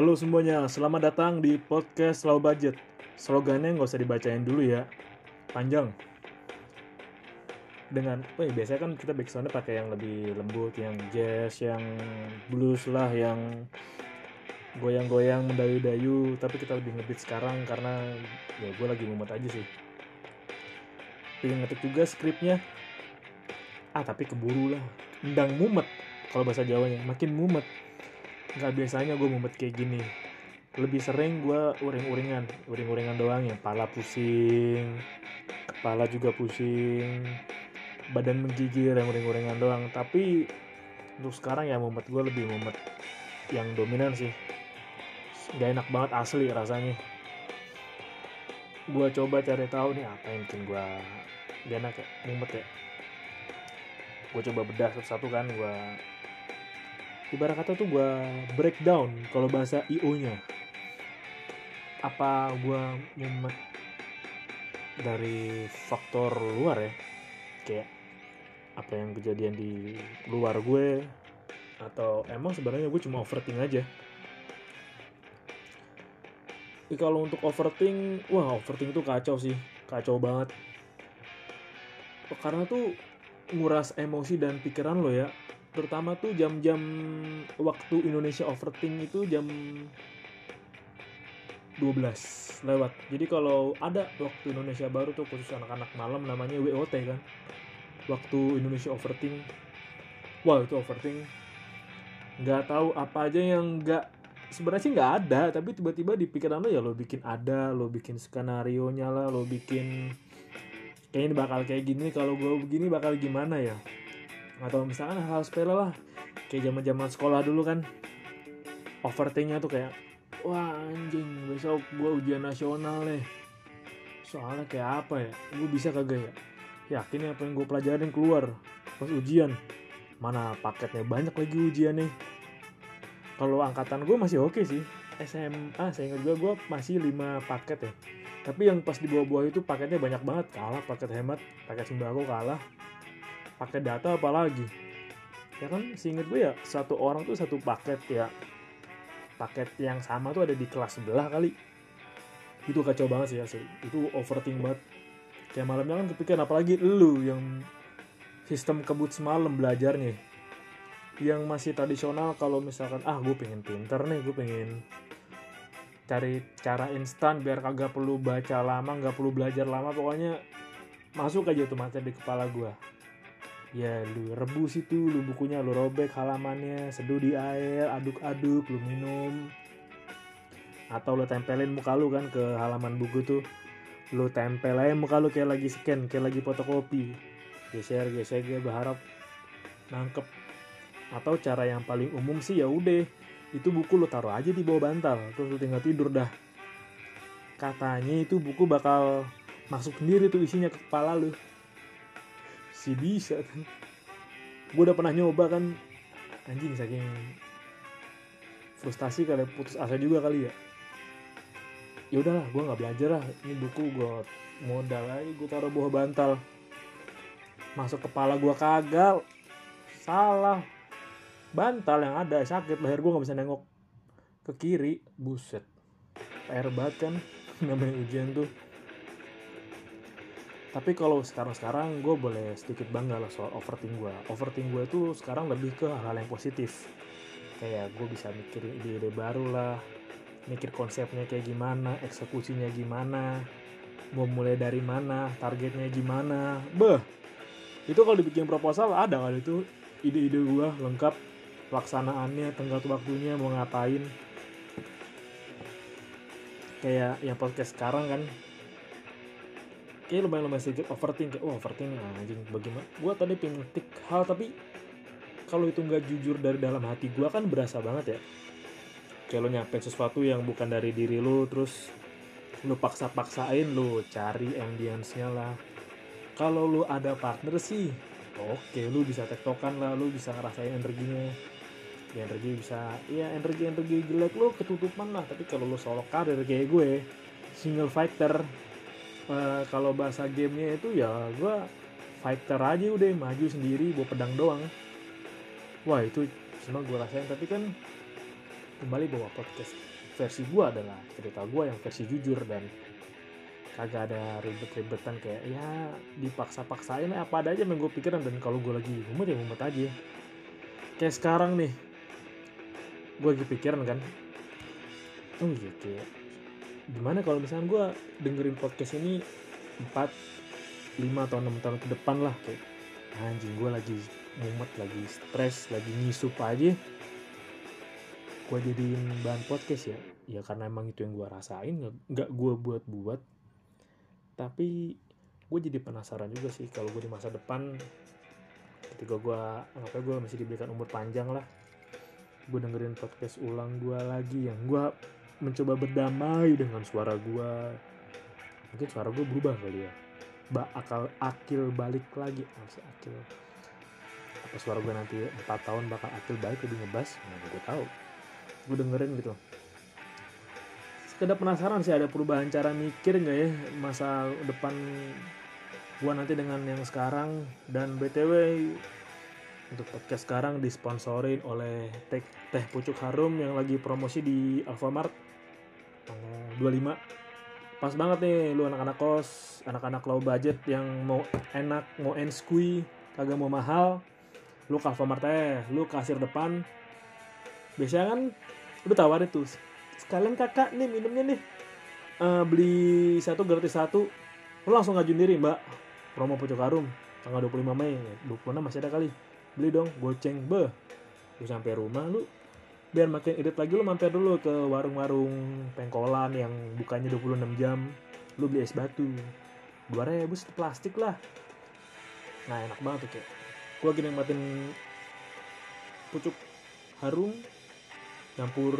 Halo semuanya, selamat datang di podcast Slow Budget. Slogannya nggak usah dibacain dulu ya, panjang. Dengan, oh ya, biasanya kan kita backsoundnya pakai yang lebih lembut, yang jazz, yang blues lah, yang goyang-goyang mendayu-dayu. Tapi kita lebih ngebit sekarang karena ya gue lagi mumet aja sih. Pengen ngetik juga skripnya. Ah tapi keburu lah, endang mumet kalau bahasa Jawanya, makin mumet nggak biasanya gue mumet kayak gini. Lebih sering gue uring-uringan uring-uringan doang ya. Pala pusing kepala juga pusing badan menggigil yang uring-uringan doang. Tapi untuk sekarang ya mumet gue lebih mumet yang dominan sih. Gak enak banget asli rasanya. Gue coba cari tahu nih apa yang bikin gue gak enak ya mumet ya. Gue coba bedah satu-satu kan gue ibarat kata tuh gue breakdown kalau bahasa IO nya apa gue mumet dari faktor luar ya? Kayak apa yang kejadian di luar gue atau emang sebenarnya gue cuma overthink aja. Kalau untuk overthink wah overthink itu kacau sih. Kacau banget. Karena tuh nguras emosi dan pikiran lo ya terutama tuh jam-jam waktu Indonesia overthink itu jam 12 lewat. Jadi kalau ada waktu Indonesia baru tuh khusus anak-anak malam namanya WOT kan. Waktu Indonesia overthink. Wah, itu overthink. Nggak tahu apa aja yang nggak sebenarnya sih nggak ada, tapi tiba-tiba di pikiran lo ya lo bikin ada, lo bikin skenario nya lah, lo bikin kayaknya ini bakal kayak gini kalau gue begini bakal gimana ya atau misalkan hal, -hal sepele lah. Kayak zaman zaman sekolah dulu kan. Overthinknya tuh kayak wah anjing besok gue ujian nasional nih soalnya kayak apa ya? Gue bisa kagak ya? Yakin apa yang gue pelajarin keluar pas ujian? Mana paketnya banyak lagi ujian nih kalau angkatan gue masih oke sih. SMA saya ingat gue gue masih 5 paket ya. Tapi yang pas di bawah-bawah itu paketnya banyak banget. Kalah paket hemat paket sembako kalah paket data apalagi. Ya kan seinget gue ya satu orang tuh satu paket ya. Paket yang sama tuh ada di kelas sebelah kali. Itu kacau banget sih asli. Itu overthink banget. Kayak malamnya kan kepikiran apalagi lu yang sistem kebut semalam belajarnya. Yang masih tradisional kalau misalkan ah gue pengen pinter nih gue pengen cari cara instan biar kagak perlu baca lama nggak perlu belajar lama pokoknya masuk aja tuh materi di kepala gue ya lu rebus itu lu bukunya lu robek halamannya seduh di air aduk-aduk lu minum. Atau lu tempelin muka lu kan ke halaman buku tuh. Lu tempel aja muka lu kayak lagi scan kayak lagi fotokopi. Geser geser gue berharap nangkep. Atau cara yang paling umum sih ya udah itu buku lo taruh aja di bawah bantal terus lo tinggal tidur dah. Katanya itu buku bakal masuk sendiri tuh isinya ke kepala lo si bisa kan gue udah pernah nyoba kan. Anjing saking frustasi kali putus asa juga kali ya. Ya udahlah gue nggak belajar lah. Ini buku gue modal aja gue taruh bawah bantal. Masuk kepala gue kagak. Salah. Bantal yang ada sakit. Leher gue nggak bisa nengok ke kiri. Buset. PR banget kan namanya ujian tuh tapi kalau sekarang-sekarang gue boleh sedikit bangga lah soal overthink gue overthink gue tuh sekarang lebih ke hal-hal yang positif. Kayak gue bisa mikirin ide-ide baru lah mikir konsepnya kayak gimana eksekusinya gimana mau mulai dari mana targetnya gimana. Beh itu kalau dibikin proposal ada kali itu ide-ide gua lengkap pelaksanaannya tenggat waktunya mau ngapain. Kayak yang podcast sekarang kan kayak lumayan lumayan sedikit overthink kayak oh overthink anjing. Bagaimana? Gua tadi pengen tik hal tapi kalau itu nggak jujur dari dalam hati gua kan berasa banget ya. Kayak lo nyampe sesuatu yang bukan dari diri lo terus lu paksa-paksain lu cari ambience-nya lah. Kalau lu ada partner sih oke lu bisa tektokan lah lu bisa ngerasain energinya. Ya energi bisa ya energi energi jelek lu ketutupan lah. Tapi kalau lu solo karir kayak gue single fighter eh, kalau bahasa gamenya itu ya gue fighter aja udah maju sendiri bawa pedang doang. Wah itu semua gue rasain tapi kan kembali bawa podcast versi gue adalah cerita gue yang versi jujur dan kagak ada ribet-ribetan kayak ya dipaksa-paksain apa ada aja yang gue pikiran. Dan kalau gue lagi mumet ya mumet aja. Kayak sekarang nih gue lagi pikiran kan oh iya kayak gimana kalau misalnya gue dengerin podcast ini 4 5 atau 6 tahun ke depan lah kayak anjing gue lagi mumet lagi stres lagi ngisup aja. Gue jadiin bahan podcast ya. Ya karena emang itu yang gue rasain nggak gue buat buat tapi gue jadi penasaran juga sih kalau gue di masa depan ketika gue anggapnya gue masih diberikan umur panjang lah gue dengerin podcast ulang gue lagi yang gue mencoba berdamai dengan suara gue mungkin suara gue berubah kali ya. Ba akal akil balik lagi. Masih akil. Apa suara gue nanti 4 tahun bakal akil balik lebih ngebas? Mana gue tahu. Gue dengerin gitu. Sekedar penasaran sih ada perubahan cara mikir nggak ya masa depan gue nanti dengan yang sekarang? Dan btw untuk podcast sekarang disponsorin oleh teh teh pucuk harum yang lagi promosi di Alfamart 25 pas banget nih lu anak-anak kos anak-anak low budget yang mau enak mau enskui kagak mau mahal lu Alfamart lu kasir depan. Biasanya kan lu tawarin tuh sekalian kakak nih minumnya nih Eh, beli satu gratis satu. Lu langsung ngajuin diri mbak promo pucuk harum tanggal 25 Mei 26 masih ada kali. Beli dong goceng beh. Lu sampai rumah lu biar makin irit lagi lu mampir dulu ke warung-warung pengkolan yang bukanya 26 jam. Lu beli es batu. 2000 satu plastik lah. Nah enak banget tuh kayak gue lagi nikmatin pucuk harum campur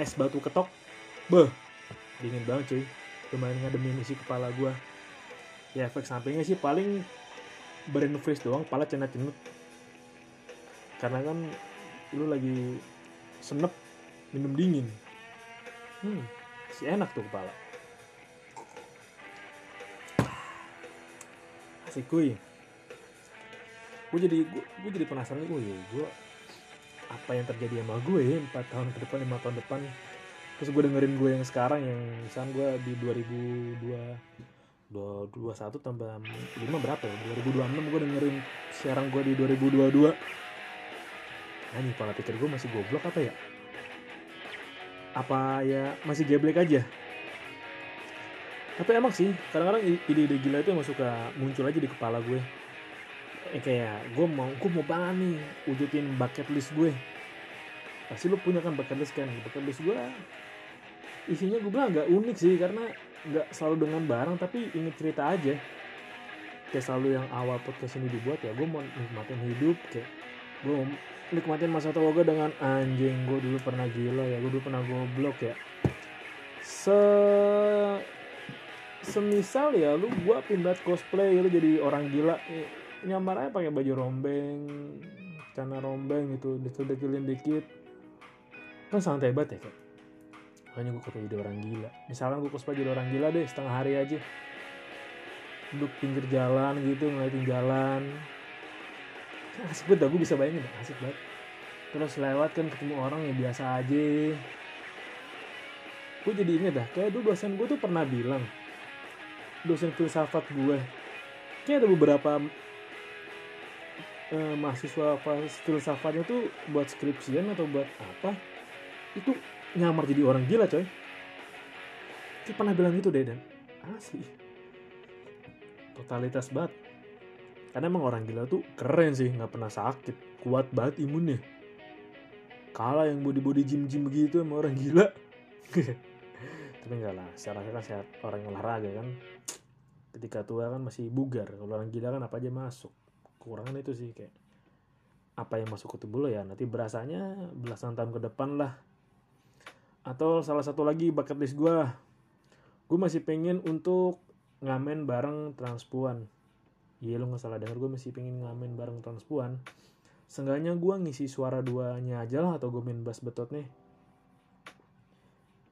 es batu ketok. Beh dingin banget cuy. Lumayan ngademin isi kepala gue ya efek sampingnya sih paling brain freeze doang pala cenut-cenut karena kan lu lagi senep minum dingin. Hmm si enak tuh kepala. Asik kuy gue jadi gue jadi penasaran gue ya gue apa yang terjadi sama gue ya 4 tahun ke depan 5 tahun depan? Terus gue dengerin gue yang sekarang yang misalnya gue di 2002 21 tambah 5 berapa ya? 2026 gue dengerin siaran gue di 2022 Anjing pola pikir gue masih goblok apa ya? Apa ya masih geblek aja? Tapi emang sih kadang-kadang ide-ide gila itu emang suka muncul aja di kepala gue. Eh kayak gue mau gue mau banget nih wujudin bucket list gue. Pasti lu punya kan bucket list kan? Bucket list gue isinya gue bilang nggak unik sih karena nggak selalu dengan barang tapi inget cerita aja kayak selalu yang awal podcast ini dibuat ya gue mau nikmatin hidup kayak gue nikmatin masa tua gue dengan anjing gue dulu pernah gila ya gue dulu pernah goblok ya. Se semisal ya lu gua pindah cosplay lu jadi orang gila nyamar aja pakai baju rombeng celana rombeng gitu dekil-dekilin dikit. Kan santai banget ya kayak makanya gue ketemu jadi orang gila. Misalkan gue cosplay jadi orang gila deh setengah hari aja. Duduk pinggir jalan gitu ngeliatin jalan asik banget gue bisa bayangin. Asik banget. Terus lewat kan ketemu orang yang biasa aja. Gue jadi inget dah kayak dulu dosen gue tuh pernah bilang dosen filsafat gue kayak ada beberapa eh, mahasiswa filsafatnya tuh buat skripsian atau buat apa itu nyamar jadi orang gila coy. Dia pernah bilang gitu deh dan. Asli. Totalitas banget karena emang orang gila tuh keren sih nggak pernah sakit. Kuat banget imunnya. Kalah yang body body gym gym begitu sama orang gila. Tapi enggak lah secara kan sehat. Orang olahraga kan ketika tua kan masih bugar. Kalau orang gila kan apa aja masuk. Kekurangan itu sih kayak apa yang masuk ke tubuh lo ya. Nanti berasanya belasan tahun ke depan lah. Atau salah satu lagi bucket list gue gue masih pengen untuk ngamen bareng transpuan iya lo nggak salah denger gue masih pengen ngamen bareng transpuan Seenggaknya gue ngisi suara duanya aja lah atau gue main bass betot nih.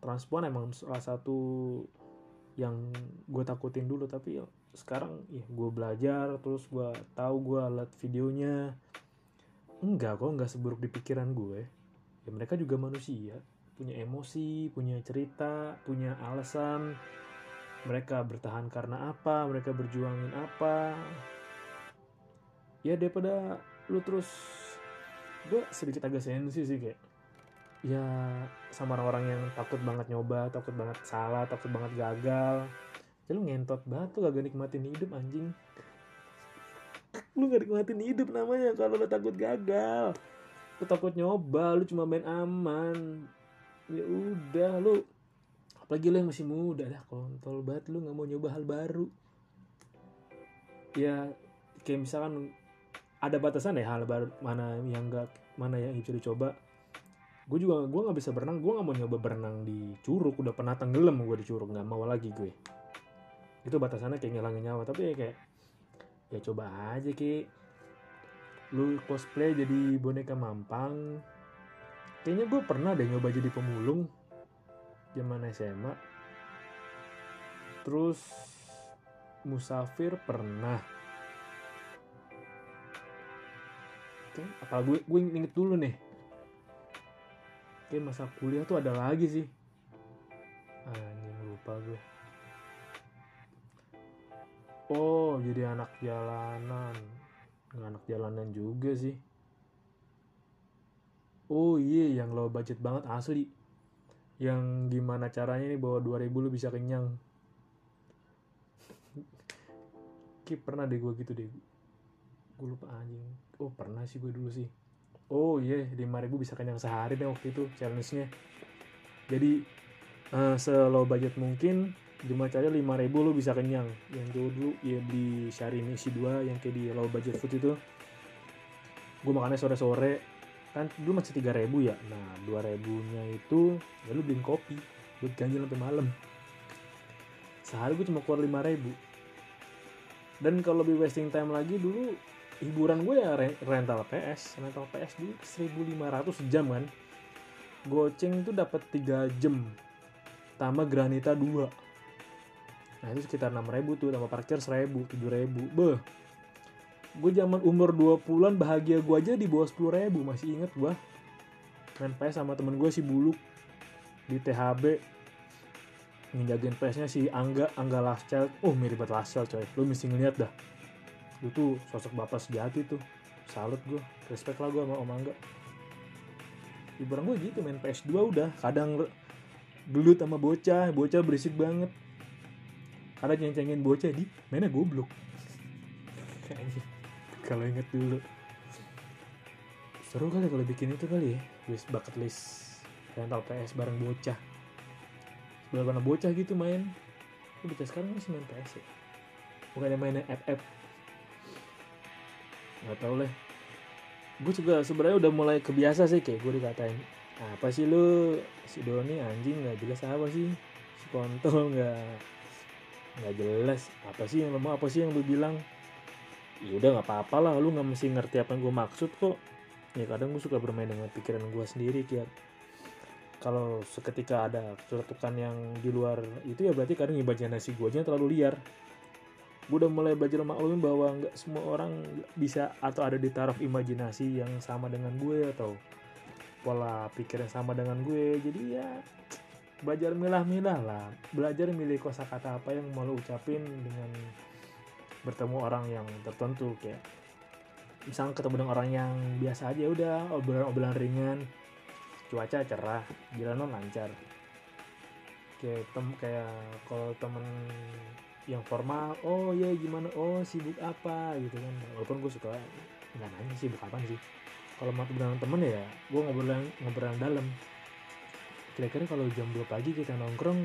Transpuan emang salah satu yang gue takutin dulu tapi sekarang ya gue belajar terus gue tahu gue liat videonya. Enggak kok enggak seburuk di pikiran gue ya mereka juga manusia. Punya emosi punya cerita punya alasan mereka bertahan karena apa? Mereka berjuangin apa? Ya daripada lu terus gue sedikit agak sensi sih kayak ya sama orang-orang yang takut banget nyoba takut banget salah takut banget gagal. Ya lu ngentot banget tuh gak nikmatin hidup anjing. Lu gak nikmatin hidup namanya kalau lu takut gagal. Lu takut nyoba lu cuma main aman. Ya udah lu apalagi lu yang masih muda dah kontol banget lu nggak mau nyoba hal baru. Ya kayak misalkan ada batasan ya hal baru mana yang enggak mana yang bisa dicoba. Gue juga gue nggak bisa berenang gue nggak mau nyoba berenang di curug. Udah pernah tenggelam gue di curug nggak mau lagi gue. Itu batasannya kayak ngilangin nyawa tapi ya kayak ya coba aja ki. Lu cosplay jadi boneka mampang. Kayaknya gue pernah deh nyoba jadi pemulung zaman SMA terus musafir pernah. Oke, apa gue gue inget dulu nih. Oke, masa kuliah tuh ada lagi sih. Anjing lupa gue. Oh jadi anak jalanan. Nggak anak jalanan juga sih. Oh iya yang low budget banget asli yang gimana caranya nih bawa 2000 lu bisa kenyang. Ki pernah deh gue gitu deh. Gue lupa anjing. Oh pernah sih gue dulu sih. Oh iya yeah, 5000 bisa kenyang sehari deh waktu itu challenge-nya. Jadi uh, slow budget mungkin gimana caranya 5000 lu bisa kenyang. Yang gue dulu ya di Syari isi 2 yang kayak di low budget food itu. Gue makannya sore-sore kan dulu masih 3000 ya. Nah 2000 nya itu ya lu beliin kopi. Buat ganjil sampai malam. Sehari gue cuma keluar 5000 dan kalau lebih wasting time lagi dulu hiburan gue ya rental PS rental PS dulu 1500 jam kan. Goceng itu dapat 3 jam. Tambah granita 2 nah itu sekitar 6000 tuh tambah parkir 1000 7000 beh gue zaman umur 20-an bahagia gue aja di bawah 10 ribu masih inget gue main PS sama temen gue si Buluk di THB ngejagain PS nya si Angga Angga Last Child. Oh mirip banget Last Child coy. Lu mesti ngeliat dah. Lu tuh sosok bapak sejati tuh. Salut gue respect lah gue sama Om Angga. Hiburan gue gitu main PS2 udah. Kadang gelut sama bocah bocah berisik banget. Ada nyencengin bocah di mainnya goblok kalau inget dulu. Seru kali kalau bikin itu kali ya list bucket list. Rental PS bareng bocah. Sebelah bocah gitu main. Bocah sekarang masih main PS ya? Bukannya mainnya FF nggak tau lah. Gue juga sebenarnya udah mulai kebiasa sih kayak gue dikatain apa sih lu? Si Doni anjing nggak jelas apa sih? Si kontol nggak nggak jelas. Apa sih yang lemah apa sih yang lu bilang ya udah nggak apa-apa lah lu nggak mesti ngerti apa yang gue maksud kok. Ya kadang gue suka bermain dengan pikiran gue sendiri kiat. Kalau seketika ada celetukan yang di luar itu ya berarti kadang imajinasi gue aja terlalu liar. Gue udah mulai belajar maklumin bahwa nggak semua orang bisa atau ada di taraf imajinasi yang sama dengan gue atau pola pikir yang sama dengan gue jadi ya belajar milah-milah lah. Belajar milih kosakata apa yang mau lo ucapin dengan bertemu orang yang tertentu kayak misalnya ketemu dengan orang yang biasa aja udah obrolan-obrolan ringan. Cuaca cerah jalan lancar. Kayak tem kayak kalau temen yang formal oh ya gimana? Oh sibuk apa? gitu kan. Walaupun gue suka nggak nanya sibuk apa sih. Kalau mau dengan temen ya gue ngobrol ngobrol dalam. Kira-kira kalau jam 2 pagi kita nongkrong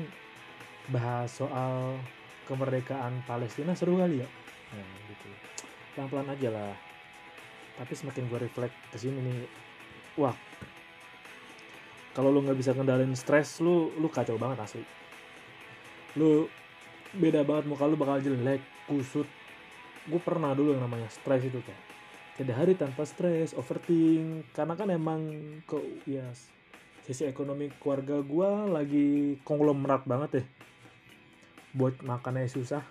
bahas soal kemerdekaan Palestina seru kali ya nah gitu. Pelan-pelan aja lah. Tapi semakin gue reflect ke sini nih wah. Kalau lu nggak bisa kendalin stres lu lu kacau banget asli. Lu beda banget muka lu bakal jelek kusut. Gue pernah dulu yang namanya stres itu kan tidak hari tanpa stres overthink. Karena kan emang ke ya sisi ekonomi keluarga gue lagi konglomerat banget deh buat makannya susah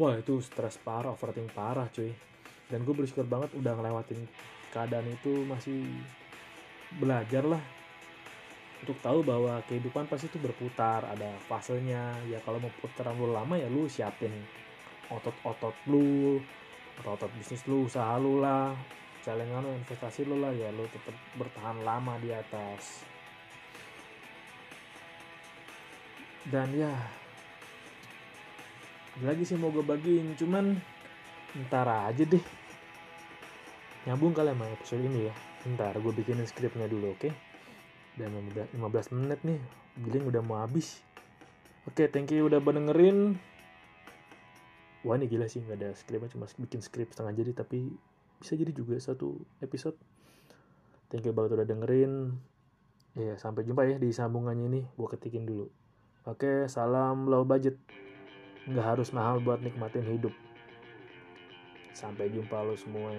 wah itu stres parah overthink parah cuy. Dan gue bersyukur banget udah ngelewatin keadaan itu masih belajar lah untuk tahu bahwa kehidupan pasti itu berputar ada fasenya. Ya kalau mau putar terlalu lama ya lu siapin otot-otot lu otot-otot bisnis lu usaha lu lah celengan lu investasi lu lah ya lu tetap bertahan lama di atas. Dan ya lagi sih mau gue bagiin cuman ntar aja deh. Nyambung kali sama episode ini ya. Ntar gue bikinin skripnya dulu oke? Okay? dan 15 menit nih giling udah mau habis. Oke thank you udah dengerin. Wah ini gila sih nggak ada skripnya cuma bikin skrip setengah jadi tapi bisa jadi juga satu episode. Thank you banget udah dengerin. Ya sampai jumpa ya di sambungannya ini. Gue ketikin dulu. Oke salam low budget nggak harus mahal buat nikmatin hidup. Sampai jumpa lo semua